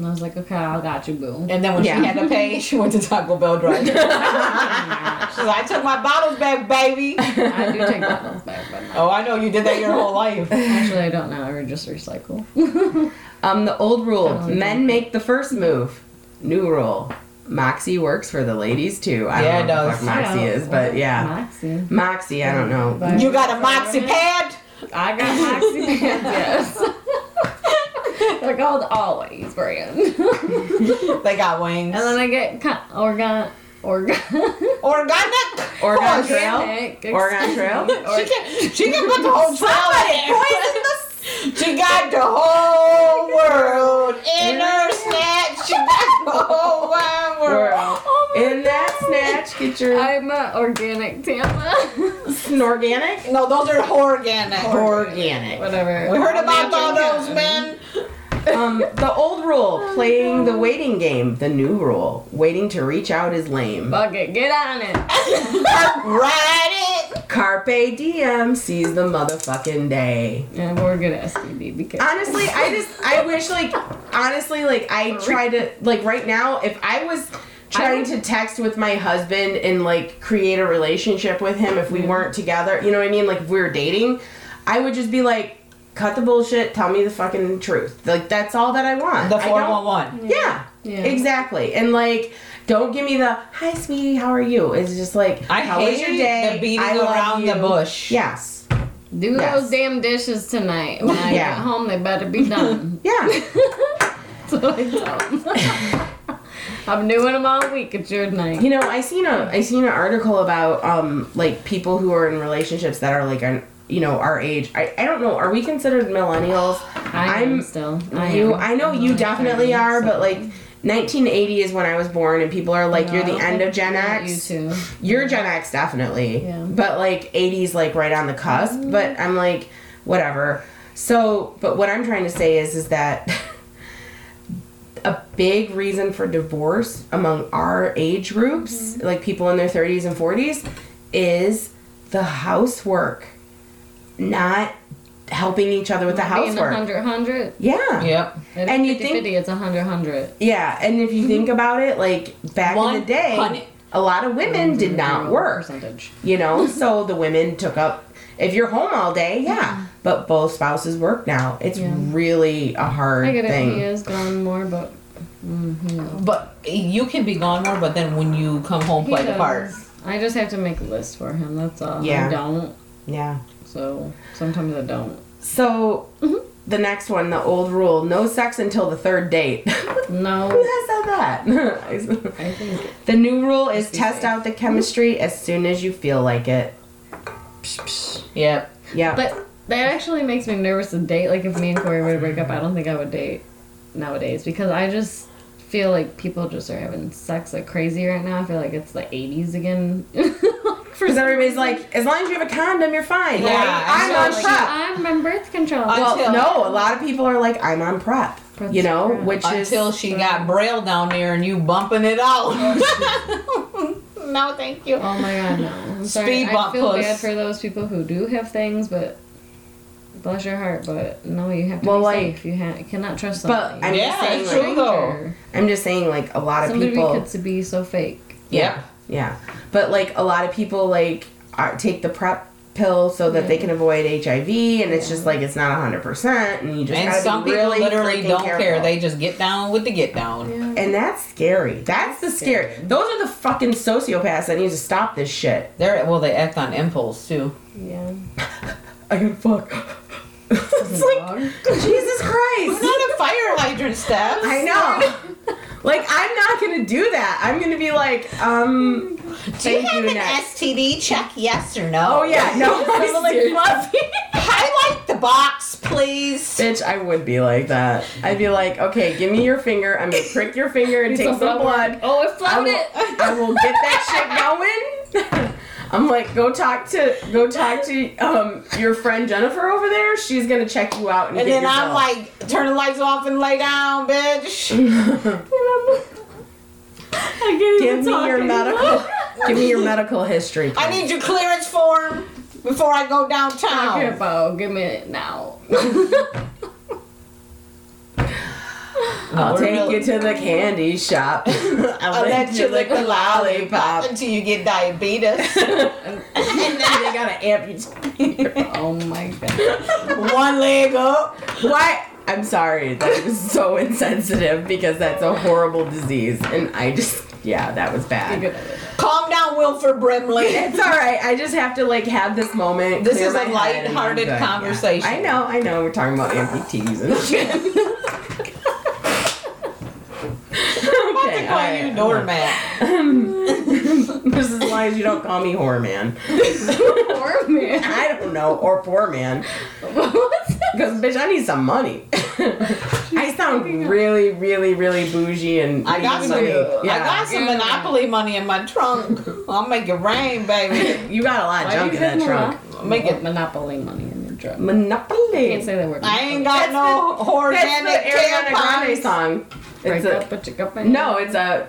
Speaker 2: And I was like, okay, I got you, boo.
Speaker 4: And then when
Speaker 3: Yeah.
Speaker 4: she had to pay, she went to Taco Bell drive. She's like, I took my bottles back, baby.
Speaker 2: I do take bottles back, but not.
Speaker 4: Oh, I know you did that your whole life.
Speaker 2: Actually, I don't know. I would just recycle.
Speaker 3: um the old rule men make the first move new rule moxie works for the ladies too i
Speaker 4: Yeah,
Speaker 3: don't know
Speaker 4: it
Speaker 3: what the fuck
Speaker 4: does.
Speaker 3: moxie is but yeah
Speaker 2: Moxie.
Speaker 3: moxie i don't know
Speaker 2: But-
Speaker 4: You got a moxie pad?
Speaker 2: I got Moxie pad, yes. They're called Always brand.
Speaker 4: They got wings.
Speaker 2: And then I get co- organ organ
Speaker 4: Organic.
Speaker 3: Oregon
Speaker 4: Horse.
Speaker 3: Trail?
Speaker 2: organic.
Speaker 3: Oregon Trail?
Speaker 4: She can, she can put the whole trail in there. She got the whole world in her snatch. She got the whole wide world.
Speaker 2: Oh my
Speaker 3: In that
Speaker 2: God.
Speaker 3: Snatch, get your
Speaker 2: I'm a organic Tampa.
Speaker 3: organic.
Speaker 4: No, those are organic.
Speaker 3: Organic.
Speaker 2: Whatever.
Speaker 4: We heard about all those men.
Speaker 3: Um, the old rule, playing the waiting game. The new rule, waiting to reach out is lame.
Speaker 2: Fuck it, get on it.
Speaker 4: Ride it.
Speaker 3: Carpe diem, seize the motherfucking day.
Speaker 2: Yeah, we're good at STD because
Speaker 3: Honestly, I just, I wish, like, honestly, like, I try to, like, right now, if I was trying to text with my husband and, like, create a relationship with him if we mm-hmm. weren't together, you know what I mean? Like, if we were dating, I would just be like, cut the bullshit, tell me the fucking truth. Like, that's all that I want.
Speaker 4: The 411.
Speaker 3: Yeah,
Speaker 2: Yeah.
Speaker 3: exactly. And like, don't give me the "Hi, sweetie, how are you?" It's just like,
Speaker 4: I
Speaker 3: "How
Speaker 4: hate
Speaker 3: was your day?"
Speaker 4: the beating
Speaker 3: I love
Speaker 4: around
Speaker 3: you."
Speaker 4: the bush.
Speaker 3: Yes,
Speaker 2: Do
Speaker 3: Yes.
Speaker 2: those damn dishes tonight. When I
Speaker 3: Yeah.
Speaker 2: get home, they better be done.
Speaker 3: Yeah.
Speaker 2: so I tell 'em. I'm doing them all week. It's your night.
Speaker 3: You know, I seen a I seen an article about um like people who are in relationships that are like an you know our age. I, I don't know. Are we considered millennials?
Speaker 2: I am
Speaker 3: I'm-
Speaker 2: still. I
Speaker 3: you
Speaker 2: am.
Speaker 3: I know you
Speaker 2: I'm
Speaker 3: definitely
Speaker 2: like
Speaker 3: are,
Speaker 2: so-
Speaker 3: but like 1980 is when I was born, and people are like,
Speaker 2: No,
Speaker 3: "You're the end of Gen X."
Speaker 2: You too.
Speaker 3: You're Gen X definitely,
Speaker 2: Yeah. Mm-hmm.
Speaker 3: but like 80s like right on the cusp. But I'm like, whatever. So, but what I'm trying to say is, is that a big reason for divorce among our age groups,
Speaker 2: Mm-hmm.
Speaker 3: like people in their 30s and 40s, is the housework, not helping each other with the
Speaker 2: Being
Speaker 3: housework.
Speaker 2: 100, 100.
Speaker 3: Yeah.
Speaker 4: Yep.
Speaker 2: It
Speaker 3: And
Speaker 2: is
Speaker 3: you
Speaker 2: 50,
Speaker 3: think-
Speaker 2: 50, it's 100, 100.
Speaker 3: Yeah, and if you think mm-hmm. about it, like back in the day,
Speaker 4: 100.
Speaker 3: a lot of women did not
Speaker 2: mm-hmm.
Speaker 3: work.
Speaker 2: Percentage.
Speaker 3: You know, so the women took up. If you're home all day, yeah, mm-hmm. But both spouses work now. It's
Speaker 2: Yeah.
Speaker 3: really a hard
Speaker 2: I get it. He
Speaker 3: thing.
Speaker 2: is gone more, but mm, you.
Speaker 4: But you can be gone more, but then when you come home,
Speaker 2: He
Speaker 4: play the part.
Speaker 2: I just have to make a list for him. That's all.
Speaker 3: Yeah.
Speaker 2: I don't.
Speaker 3: Yeah.
Speaker 2: So sometimes I don't.
Speaker 3: So
Speaker 2: Mm-hmm.
Speaker 3: the next one, the old rule: no sex until the third date. Who
Speaker 2: No.
Speaker 3: has said that?
Speaker 2: I think
Speaker 3: the new rule is test
Speaker 2: safe.
Speaker 3: out the chemistry as soon as you feel like it.
Speaker 4: Yep.
Speaker 3: Yeah.
Speaker 2: But that actually makes me nervous to date. Like if me and Corey were to break up, I don't think I would date nowadays because I just feel like people just are having sex like crazy right now. I feel like it's the '80s again.
Speaker 3: Because everybody's like, as long as you have a condom, you're fine.
Speaker 4: Yeah,
Speaker 3: Like, I'm on
Speaker 4: exactly.
Speaker 3: prep.
Speaker 2: I'm on birth control.
Speaker 3: Well,
Speaker 4: Until-
Speaker 3: no, a lot of people are like, I'm on prep.
Speaker 2: Prep's
Speaker 3: you know,
Speaker 2: prep.
Speaker 3: which is
Speaker 4: Until she got braille down there and you bumping it out. Oh, no, thank you.
Speaker 2: oh my god, no. I'm sorry.
Speaker 4: Speed
Speaker 2: I feel
Speaker 4: puss.
Speaker 2: bad for those people who do have things, but bless your heart. But no, you have to
Speaker 3: Well,
Speaker 2: be
Speaker 3: like-
Speaker 2: safe. You, ha- you cannot trust
Speaker 3: But. I'm
Speaker 4: Yeah,
Speaker 3: just saying,
Speaker 4: it's
Speaker 3: like,
Speaker 4: true though.
Speaker 3: I'm just saying, like a lot of people.
Speaker 2: Somebody
Speaker 3: people.
Speaker 2: could be so fake.
Speaker 3: Yeah, yeah. But like a lot of people, like are, take the prep pill so that they can avoid HIV, and it's just like it's not hundred percent, and you just
Speaker 4: And
Speaker 3: gotta
Speaker 4: some
Speaker 3: be
Speaker 4: people
Speaker 3: really
Speaker 4: literally don't
Speaker 3: careful.
Speaker 4: care. They just get down with the get down.
Speaker 2: Yeah.
Speaker 3: and that's scary. That's the scary. Those are the fucking sociopaths that need to stop this shit.
Speaker 4: They're well, they act on impulse too.
Speaker 2: Yeah.
Speaker 3: I can fuck. It's like Jesus Christ.
Speaker 4: Not a fire hydrant, Steph.
Speaker 3: I know. Like I'm not gonna do that. I'm gonna be like, um,
Speaker 4: Do you have
Speaker 3: you,
Speaker 4: an
Speaker 3: next.
Speaker 4: STD? Check yes or no.
Speaker 3: Oh yeah, no,
Speaker 2: Someone like
Speaker 3: seriously.
Speaker 2: Fluffy.
Speaker 4: Highlight the box, please.
Speaker 3: Bitch, I would be like that. I'd be like, okay, give me your finger. I'm gonna prick your finger and take some blood.
Speaker 2: Oh, it
Speaker 3: I
Speaker 2: floated.
Speaker 3: will, I will get that shit going. I'm like, go talk to go talk to um your friend Jennifer over there. She's gonna check you out and,
Speaker 4: And
Speaker 3: get
Speaker 4: then
Speaker 3: your
Speaker 4: I'm
Speaker 3: bill.
Speaker 4: like, turn the lights off and lay down, bitch.
Speaker 2: I can't
Speaker 3: give
Speaker 2: even
Speaker 3: me
Speaker 2: talk
Speaker 3: your
Speaker 2: anymore.
Speaker 3: medical, give me your medical history.
Speaker 4: I need your clearance form before I go downtown.
Speaker 2: about, give me it now.
Speaker 3: I'll take
Speaker 4: really-
Speaker 3: you to the candy shop.
Speaker 4: I'll let you lick the lollipop until you get diabetes.
Speaker 3: and then they gotta amputate. your-
Speaker 2: oh my god.
Speaker 4: One leg up.
Speaker 3: Why? I'm sorry. That was so insensitive because that's a horrible disease, and I just yeah, that was bad.
Speaker 2: good at it.
Speaker 4: Calm down, Wilford Brimley.
Speaker 3: It's all right. I just have to like have this moment.
Speaker 4: This
Speaker 3: clear
Speaker 4: is a
Speaker 3: my head, and I'm
Speaker 4: lighthearted
Speaker 3: good.
Speaker 4: conversation.
Speaker 3: Yeah. I know. I know. We're talking about amputees and shit. Okay.
Speaker 4: Call
Speaker 3: all
Speaker 4: you
Speaker 3: right.
Speaker 4: doormat.
Speaker 3: this is why you don't call me whore man.
Speaker 2: Poor man.
Speaker 3: I don't know, or poor man. Because bitch, I need some money. I sound really, really, really bougie and
Speaker 4: I got
Speaker 3: need
Speaker 4: some.
Speaker 3: money.
Speaker 4: I got some
Speaker 2: Yeah.
Speaker 4: Monopoly money in my trunk. I'll make it rain, baby.
Speaker 3: You got a lot of junk in that trunk.
Speaker 4: Make it-
Speaker 2: Monopoly money in your trunk.
Speaker 3: Monopoly.
Speaker 2: Can't say that word.
Speaker 4: I ain't got no
Speaker 3: That's
Speaker 4: organic
Speaker 3: the Ariana Grande song.
Speaker 2: Break
Speaker 3: It's a,
Speaker 2: up, but you got my
Speaker 3: no, it's a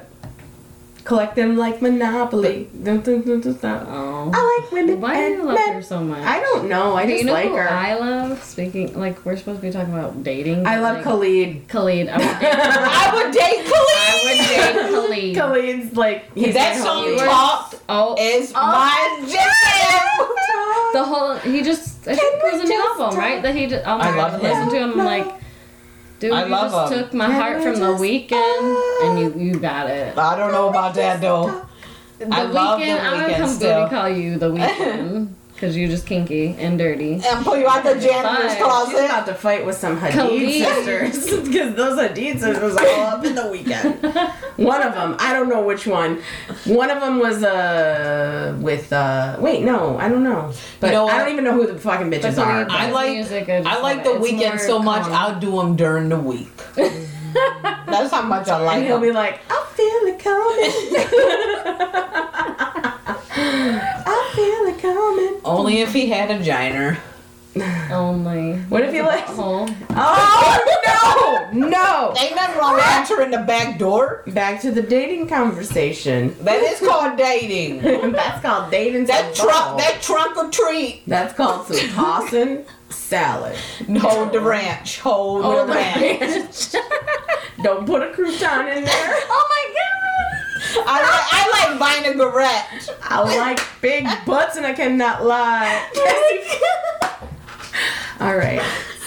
Speaker 3: collect them like Monopoly. Dun, dun, dun, dun, dun.
Speaker 2: Oh.
Speaker 3: I like women
Speaker 2: Why do you
Speaker 3: and
Speaker 2: love
Speaker 3: men.
Speaker 2: her so much?
Speaker 3: I don't know. I
Speaker 2: Do
Speaker 3: just
Speaker 2: you know
Speaker 3: like
Speaker 2: who
Speaker 3: her. I,
Speaker 2: I love? Speaking like we're supposed to be talking about dating. I
Speaker 3: love
Speaker 2: like,
Speaker 3: Khalid.
Speaker 2: Khalid. I would date.
Speaker 4: I would date
Speaker 2: I would
Speaker 4: Khalid.
Speaker 2: date Khalid.
Speaker 3: Khalid's like he's
Speaker 4: That
Speaker 3: my
Speaker 4: song
Speaker 3: homie.
Speaker 4: talk
Speaker 2: Oh,
Speaker 4: is
Speaker 2: Oh.
Speaker 4: my jam.
Speaker 2: the whole he just I
Speaker 3: Can
Speaker 2: think it was
Speaker 3: we
Speaker 2: a new
Speaker 3: just
Speaker 2: album, right? That he just oh my
Speaker 4: I
Speaker 2: god,
Speaker 4: love
Speaker 2: listen
Speaker 4: him.
Speaker 2: to him I'm like, dude,
Speaker 4: I
Speaker 2: you
Speaker 4: love
Speaker 2: just
Speaker 4: him.
Speaker 2: took my
Speaker 3: Can
Speaker 2: heart
Speaker 3: we
Speaker 2: from the
Speaker 3: just
Speaker 2: Weeknd, and you you got it.
Speaker 4: I don't know about that though.
Speaker 2: The
Speaker 4: I love The
Speaker 2: weekend, I would
Speaker 4: Weeknd
Speaker 2: come
Speaker 4: still.
Speaker 2: booty call you the weekend. because you're just kinky and dirty.
Speaker 4: And pull you out the janitor's
Speaker 2: Fine.
Speaker 3: She's
Speaker 4: closet.
Speaker 3: about to fight with some Hadid
Speaker 2: Khalid.
Speaker 3: sisters because those Hadid sisters are all up in the Weeknd. One of them, I don't know which one. One of them was uh with uh wait no I don't know, but
Speaker 4: You know
Speaker 3: I don't even know who the fucking bitches are.
Speaker 4: I like-
Speaker 2: music, I,
Speaker 4: I like the
Speaker 2: it.
Speaker 4: Weekend so much,
Speaker 2: calm.
Speaker 4: I'll do them during the week. That's how much I like
Speaker 3: and he'll
Speaker 4: them.
Speaker 3: be like, I feel it coming. I feel it coming.
Speaker 4: Only if he had a giner.
Speaker 2: Only.
Speaker 3: Oh what if he like?
Speaker 2: Hole.
Speaker 3: Oh no, no.
Speaker 4: Ain't nothing wrong with answering the back door.
Speaker 3: Back to the dating conversation.
Speaker 4: That is called dating.
Speaker 3: That's called dating.
Speaker 4: That
Speaker 3: some
Speaker 4: trunk,
Speaker 3: ball.
Speaker 4: that trunk or treat.
Speaker 3: That's called some tossing salad.
Speaker 4: Hold the ranch. Hold,
Speaker 2: Oh
Speaker 4: the
Speaker 2: my
Speaker 4: ranch.
Speaker 3: Don't put a crouton in there.
Speaker 2: Oh my god!
Speaker 4: I like, I like vinaigrette.
Speaker 3: I like big butts and I cannot lie. All right.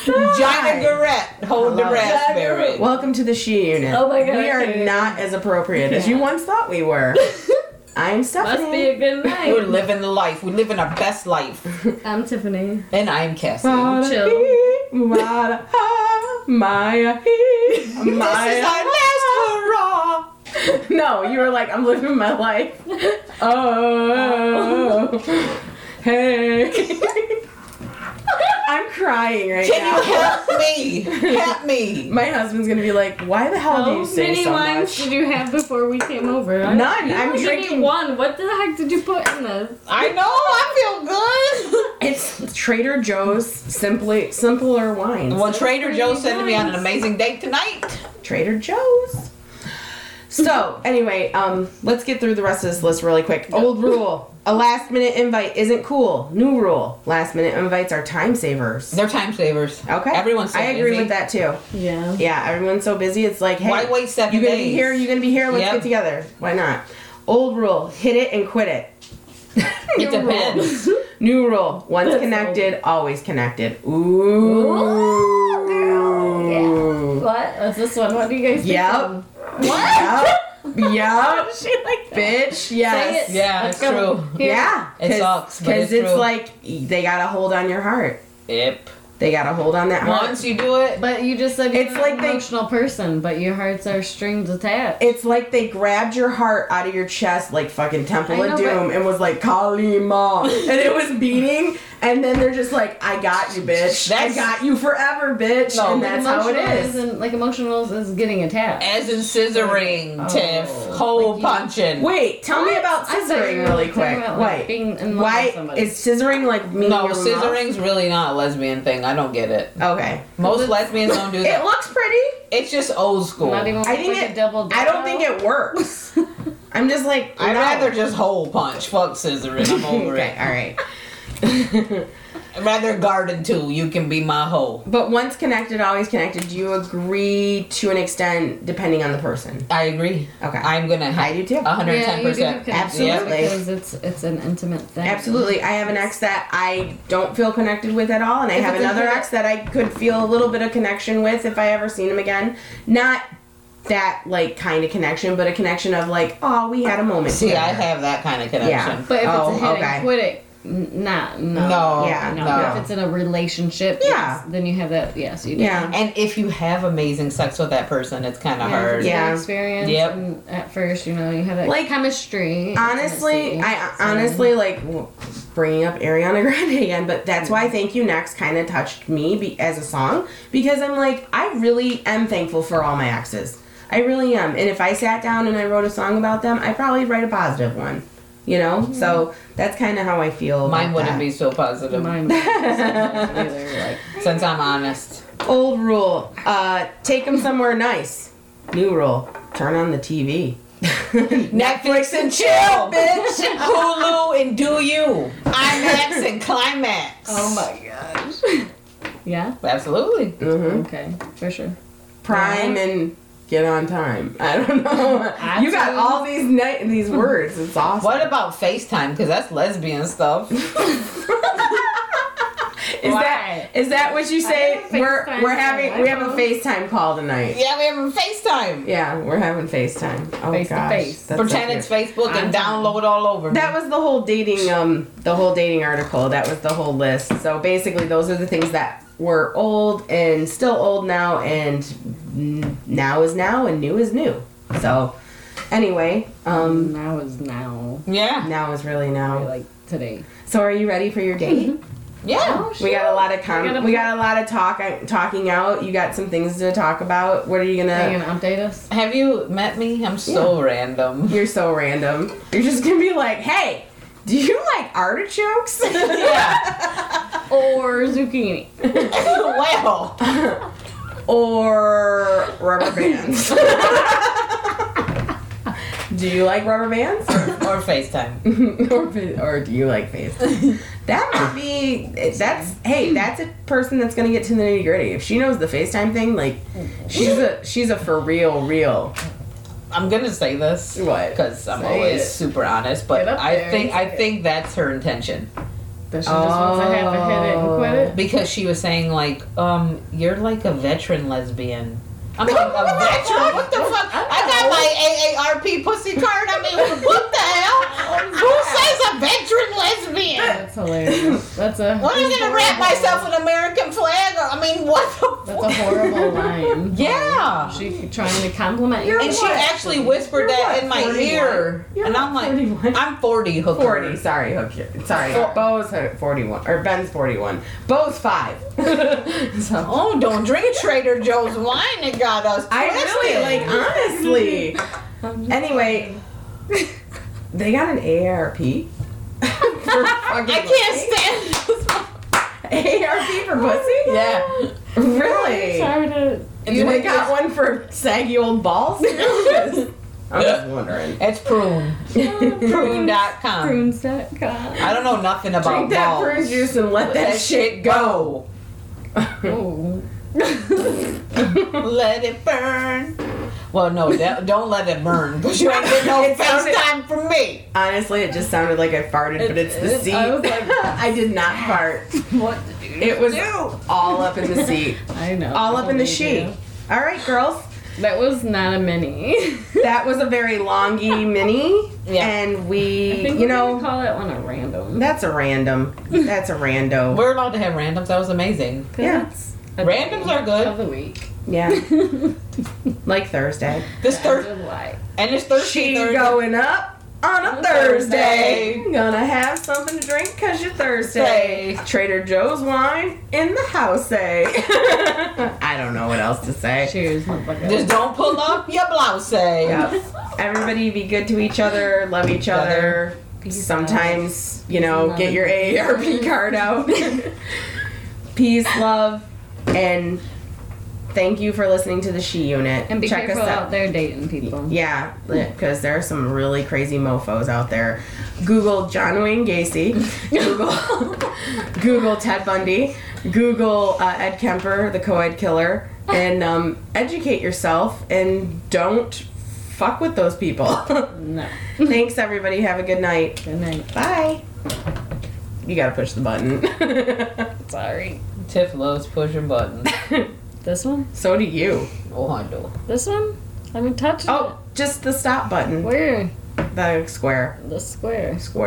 Speaker 4: Vinaigrette. Hold the
Speaker 3: love it.
Speaker 4: raspberry.
Speaker 3: Welcome to the she unit.
Speaker 2: Oh my God,
Speaker 3: We are not as appropriate as you once thought we were. I'm Stephanie.
Speaker 2: Must be a good night.
Speaker 4: We're living the life. We're living our best life.
Speaker 2: I'm Tiffany.
Speaker 4: And I'm Cassie.
Speaker 2: Chill.
Speaker 3: Maya, Maya,
Speaker 4: This is our last hurrah.
Speaker 3: No, you were like, I'm living my life. Oh, hey. I'm crying right
Speaker 4: Can
Speaker 3: now.
Speaker 4: Can you help me? Help me.
Speaker 3: My husband's gonna be like, why the hell do
Speaker 2: How
Speaker 3: you say
Speaker 2: many
Speaker 3: so
Speaker 2: wines
Speaker 3: much?
Speaker 2: did you have before we came over?
Speaker 3: None.
Speaker 2: You
Speaker 3: I'm
Speaker 2: were giving
Speaker 3: drinking-
Speaker 2: one. What the heck did you put in this?
Speaker 4: I know. I feel good.
Speaker 3: It's Trader Joe's simply simpler wines.
Speaker 4: Well, Trader
Speaker 2: pretty
Speaker 4: Joe's sending me on an amazing date tonight.
Speaker 3: Trader Joe's. So anyway, um, let's get through the rest of this list really quick. Old rule: a last minute invite isn't cool. New rule: last minute invites are time savers.
Speaker 4: They're time savers.
Speaker 3: Okay,
Speaker 4: Everyone's so
Speaker 3: I agree
Speaker 4: busy.
Speaker 3: with that too.
Speaker 2: Yeah.
Speaker 3: Yeah, everyone's so busy. It's like, hey,
Speaker 4: Why wait seven
Speaker 3: you're gonna
Speaker 4: days?
Speaker 3: be here? You're gonna be here? Let's
Speaker 4: Yep.
Speaker 3: get together. Why not? Old rule: hit it and quit it.
Speaker 4: It
Speaker 3: New rule.
Speaker 4: depends.
Speaker 3: New rule: once
Speaker 2: That's
Speaker 3: connected, always connected. Ooh.
Speaker 2: girl, yeah. What? What's this one? What do you guys think?
Speaker 3: Yep.
Speaker 2: of? What?
Speaker 3: Yep. Yep.
Speaker 2: she like that?
Speaker 3: Bitch. Yes.
Speaker 2: Say it.
Speaker 4: Yeah,
Speaker 2: Let's
Speaker 4: it's
Speaker 2: go.
Speaker 4: true.
Speaker 2: Here.
Speaker 3: Yeah.
Speaker 4: It sucks, but
Speaker 3: Because
Speaker 4: it's
Speaker 3: it's like they got a hold on your heart.
Speaker 4: Yep.
Speaker 3: They got a hold on that heart.
Speaker 4: Once you do it,
Speaker 2: But you just said you're
Speaker 3: It's
Speaker 2: not
Speaker 3: like
Speaker 2: an
Speaker 3: they-
Speaker 2: emotional person, but your hearts are strings attached.
Speaker 3: It's like they grabbed your heart out of your chest like fucking Temple
Speaker 2: I
Speaker 3: of
Speaker 2: know,
Speaker 3: Doom and was like, Kali Ma. and it was beating. And then they're just like, I got you, bitch. I got you forever, bitch.
Speaker 4: No.
Speaker 3: and that's how it
Speaker 2: Emotional
Speaker 3: is.
Speaker 2: isn't- like emotional is getting attacked.
Speaker 4: as in scissoring,
Speaker 2: Oh,
Speaker 4: Tiff, hole
Speaker 2: like you-
Speaker 4: punching.
Speaker 3: Wait, tell me about scissoring really
Speaker 2: talking
Speaker 3: quick.
Speaker 2: about, like,
Speaker 3: Wait.
Speaker 2: being in love
Speaker 3: Why
Speaker 2: with somebody.
Speaker 3: is scissoring like me?
Speaker 4: No,
Speaker 3: your mouth?
Speaker 4: scissoring's really not a lesbian thing. I don't get it.
Speaker 3: Okay.
Speaker 4: Most lesbians don't do
Speaker 3: It
Speaker 4: that.
Speaker 3: looks pretty.
Speaker 4: It's just old school.
Speaker 2: Not even
Speaker 3: I think
Speaker 2: like
Speaker 3: it-
Speaker 2: a double.
Speaker 3: I don't think it works. I'm just like,
Speaker 4: I'd
Speaker 3: no.
Speaker 4: rather just hole punch. Fuck scissoring. I'm over
Speaker 3: okay,
Speaker 4: it.
Speaker 3: all right.
Speaker 4: I'd rather garden too. You can be my hoe.
Speaker 3: But once connected, always connected. Do you agree to an extent, depending on the person?
Speaker 4: I agree.
Speaker 3: Okay.
Speaker 4: I'm gonna.
Speaker 3: I do too.
Speaker 4: 110.
Speaker 2: Yeah, you do
Speaker 4: percent
Speaker 2: have
Speaker 3: Absolutely.
Speaker 2: because it's it's an intimate thing.
Speaker 3: Absolutely. I have an ex that I don't feel connected with at all, and I
Speaker 2: If
Speaker 3: have another
Speaker 2: hit-
Speaker 3: ex that I could feel a little bit of connection with if I ever seen him again. Not that like kind of connection, but a connection of like, oh, we had a moment.
Speaker 4: See, I have that kind of connection. Yeah.
Speaker 2: But if
Speaker 3: Oh,
Speaker 2: it's a oh, hit
Speaker 3: okay.
Speaker 2: and quit it, n- not no.
Speaker 4: No,
Speaker 3: Yeah,
Speaker 2: no.
Speaker 4: no.
Speaker 2: If it's in a relationship,
Speaker 3: Yeah.
Speaker 2: then you have that. Yes, you do.
Speaker 3: Yeah.
Speaker 4: And if you have amazing sex with that person, it's kind of
Speaker 2: Yeah,
Speaker 4: hard.
Speaker 2: it's
Speaker 3: Yeah.
Speaker 2: experience.
Speaker 4: Yep.
Speaker 2: And at first, you know, you have that
Speaker 3: Like,
Speaker 2: chemistry.
Speaker 3: honestly,
Speaker 2: intimacy,
Speaker 3: I
Speaker 2: so-
Speaker 3: honestly like bringing up Ariana Grande again, but that's why mm-hmm. "Thank You Next" kind of touched me be, as a song because I'm like, I really am thankful for all my exes. I really am, and if I sat down and I wrote a song about them, I'd probably write a positive one. You know, so that's kind of how I feel.
Speaker 4: Mine
Speaker 3: about
Speaker 4: wouldn't
Speaker 3: that.
Speaker 4: be so positive.
Speaker 2: Mine wasn't either. Like,
Speaker 4: Since I'm honest.
Speaker 3: Old rule: uh, take them somewhere nice. New rule: turn on the TV.
Speaker 4: Netflix and chill, bitch. Hulu and do you. IMAX and climax.
Speaker 2: oh my gosh. yeah.
Speaker 4: Absolutely.
Speaker 3: hmm
Speaker 2: Okay. For sure.
Speaker 3: Prime and get on time. I don't know. you got all these ni- these words. It's awesome.
Speaker 4: What about FaceTime? Because that's lesbian stuff.
Speaker 3: Is
Speaker 2: Why?
Speaker 3: that is that what you say? We're
Speaker 2: FaceTime
Speaker 3: we're having we have a FaceTime call tonight.
Speaker 4: Yeah, we have a FaceTime.
Speaker 3: Yeah, we're having FaceTime. Oh
Speaker 2: Face to
Speaker 3: gosh,
Speaker 2: face.
Speaker 3: that's
Speaker 4: Pretend
Speaker 3: cute.
Speaker 4: it's Facebook and
Speaker 2: I'm-
Speaker 4: download all over. me.
Speaker 3: That was the whole dating um the whole dating article. That was the whole list. So basically those are the things that were old and still old now and n- now is now and new is new. So anyway, um
Speaker 2: now is now.
Speaker 4: yeah.
Speaker 3: now is really
Speaker 2: Or
Speaker 3: now.
Speaker 2: like today.
Speaker 3: So are you ready for your date?
Speaker 4: Yeah.
Speaker 3: we got a lot of
Speaker 2: We
Speaker 3: com-
Speaker 2: gotta-
Speaker 3: we got a lot of talk talking out. You got some things to talk about. What are you gonna
Speaker 2: you gonna update us?
Speaker 4: Have you met me? I'm so random.
Speaker 3: You're so random. You're just gonna be like, "Hey, do you like artichokes?"
Speaker 4: yeah.
Speaker 2: Or zucchini?
Speaker 4: well.
Speaker 3: or rubber bands. do you like rubber bands?
Speaker 4: Or FaceTime.
Speaker 3: or, or do you like FaceTime? That might be. That's hey. That's a person that's gonna get to the nitty gritty. If she knows the FaceTime thing, like she's a she's a for real real.
Speaker 4: I'm gonna say this
Speaker 3: What?
Speaker 4: because I'm
Speaker 2: Say
Speaker 4: always
Speaker 2: it.
Speaker 4: super honest, but I think I think that's her intention
Speaker 2: Does she just wants to have a hit it and quit it?
Speaker 4: because she was saying like, um, you're like a veteran lesbian. I'm like a veteran. What the fuck? I got my AARP pussy card. I mean, what the hell? Who says a veteran lesbian?
Speaker 2: That's hilarious. That's a.
Speaker 4: What am I gonna wrap myself in American flag? Or, I mean, what the?
Speaker 2: That's a horrible line.
Speaker 4: Yeah.
Speaker 2: She trying to compliment you.
Speaker 3: You're
Speaker 4: And she actually whispered
Speaker 3: You're
Speaker 4: that
Speaker 3: what,
Speaker 4: in my
Speaker 3: 41?
Speaker 4: ear,
Speaker 3: You're
Speaker 4: and
Speaker 3: not
Speaker 4: I'm like,
Speaker 3: 41.
Speaker 4: I'm 40, hooker.
Speaker 3: Forty. Sorry, hook you. Sorry, Bo's at forty-one or Ben's forty-one. Bo's five. so.
Speaker 4: Oh, don't drink Trader Joe's wine. It got us.
Speaker 3: I really like honestly.
Speaker 2: I'm just-
Speaker 3: Anyway, they got an AARP.
Speaker 4: I can't stand.
Speaker 3: AARP for oh pussy.
Speaker 4: yeah.
Speaker 3: Really?
Speaker 2: Sorry to.
Speaker 3: You they got one for saggy old balls? I'm just wondering.
Speaker 4: It's prune. Oh, Prune.com.
Speaker 2: Prunes.com.
Speaker 4: I don't know nothing about
Speaker 3: Drink that
Speaker 4: balls.
Speaker 3: prune juice and let that, shit go.
Speaker 2: Oh.
Speaker 4: Let it burn. Well, no, that, don't let it burn because you ain't getting no
Speaker 3: It sounded-
Speaker 4: FaceTime from me.
Speaker 3: Honestly, it just sounded like I farted, but it's the seat.
Speaker 2: I was like-
Speaker 3: I did not fart.
Speaker 2: What did you
Speaker 3: It was
Speaker 2: do?
Speaker 3: all up in the seat.
Speaker 2: I know.
Speaker 3: All up in the
Speaker 2: Believe
Speaker 3: sheet.
Speaker 2: you.
Speaker 3: All right, girls.
Speaker 2: That was not a mini.
Speaker 3: That was a very longy mini,
Speaker 4: Yeah.
Speaker 3: and
Speaker 2: I
Speaker 3: we,
Speaker 2: think
Speaker 3: you
Speaker 2: we're gonna
Speaker 3: know,
Speaker 2: call that one a random.
Speaker 3: that's a random. That's a rando.
Speaker 4: We're allowed to have randoms. That was amazing.
Speaker 2: 'Cause
Speaker 3: Yeah.
Speaker 2: it's a
Speaker 4: Randoms are good.
Speaker 2: Of the week.
Speaker 3: Yeah, like Thursday.
Speaker 4: This Thursday, and it's Thursday.
Speaker 3: She
Speaker 4: Thursday.
Speaker 3: going up on a
Speaker 2: On a
Speaker 3: Thursday.
Speaker 4: Thursday.
Speaker 3: Gonna have something to drink cause you're Thursday.
Speaker 4: Thursday.
Speaker 3: Trader Joe's wine in the house, eh? I don't know what else to say.
Speaker 2: Cheers, motherfucker.
Speaker 4: Just don't pull up your blouse. Say.
Speaker 3: Yep. Everybody be good to each other, love each other.
Speaker 2: Peace
Speaker 3: Sometimes, you know,
Speaker 2: Love.
Speaker 3: get your AARP card out. Peace, love, and thank you for listening to the She Unit.
Speaker 2: And be
Speaker 3: Check
Speaker 2: careful
Speaker 3: us
Speaker 2: out
Speaker 3: out.
Speaker 2: there dating people.
Speaker 3: Yeah, because there are some really crazy mofos out there. Google John Wayne Gacy. Google Google Ted Bundy. Google uh, Ed Kemper, the co-ed killer, and um, educate yourself and don't fuck with those people.
Speaker 2: No.
Speaker 3: Thanks, everybody. Have a good night.
Speaker 2: Good night.
Speaker 3: Bye. You gotta push the button.
Speaker 2: Sorry.
Speaker 4: Tiff loves pushing buttons.
Speaker 2: This one?
Speaker 3: so do you.
Speaker 4: Oh, I do.
Speaker 2: This one? Let me touch
Speaker 3: Oh, just the stop button.
Speaker 2: Where?
Speaker 3: The square.
Speaker 2: The square.
Speaker 3: Square.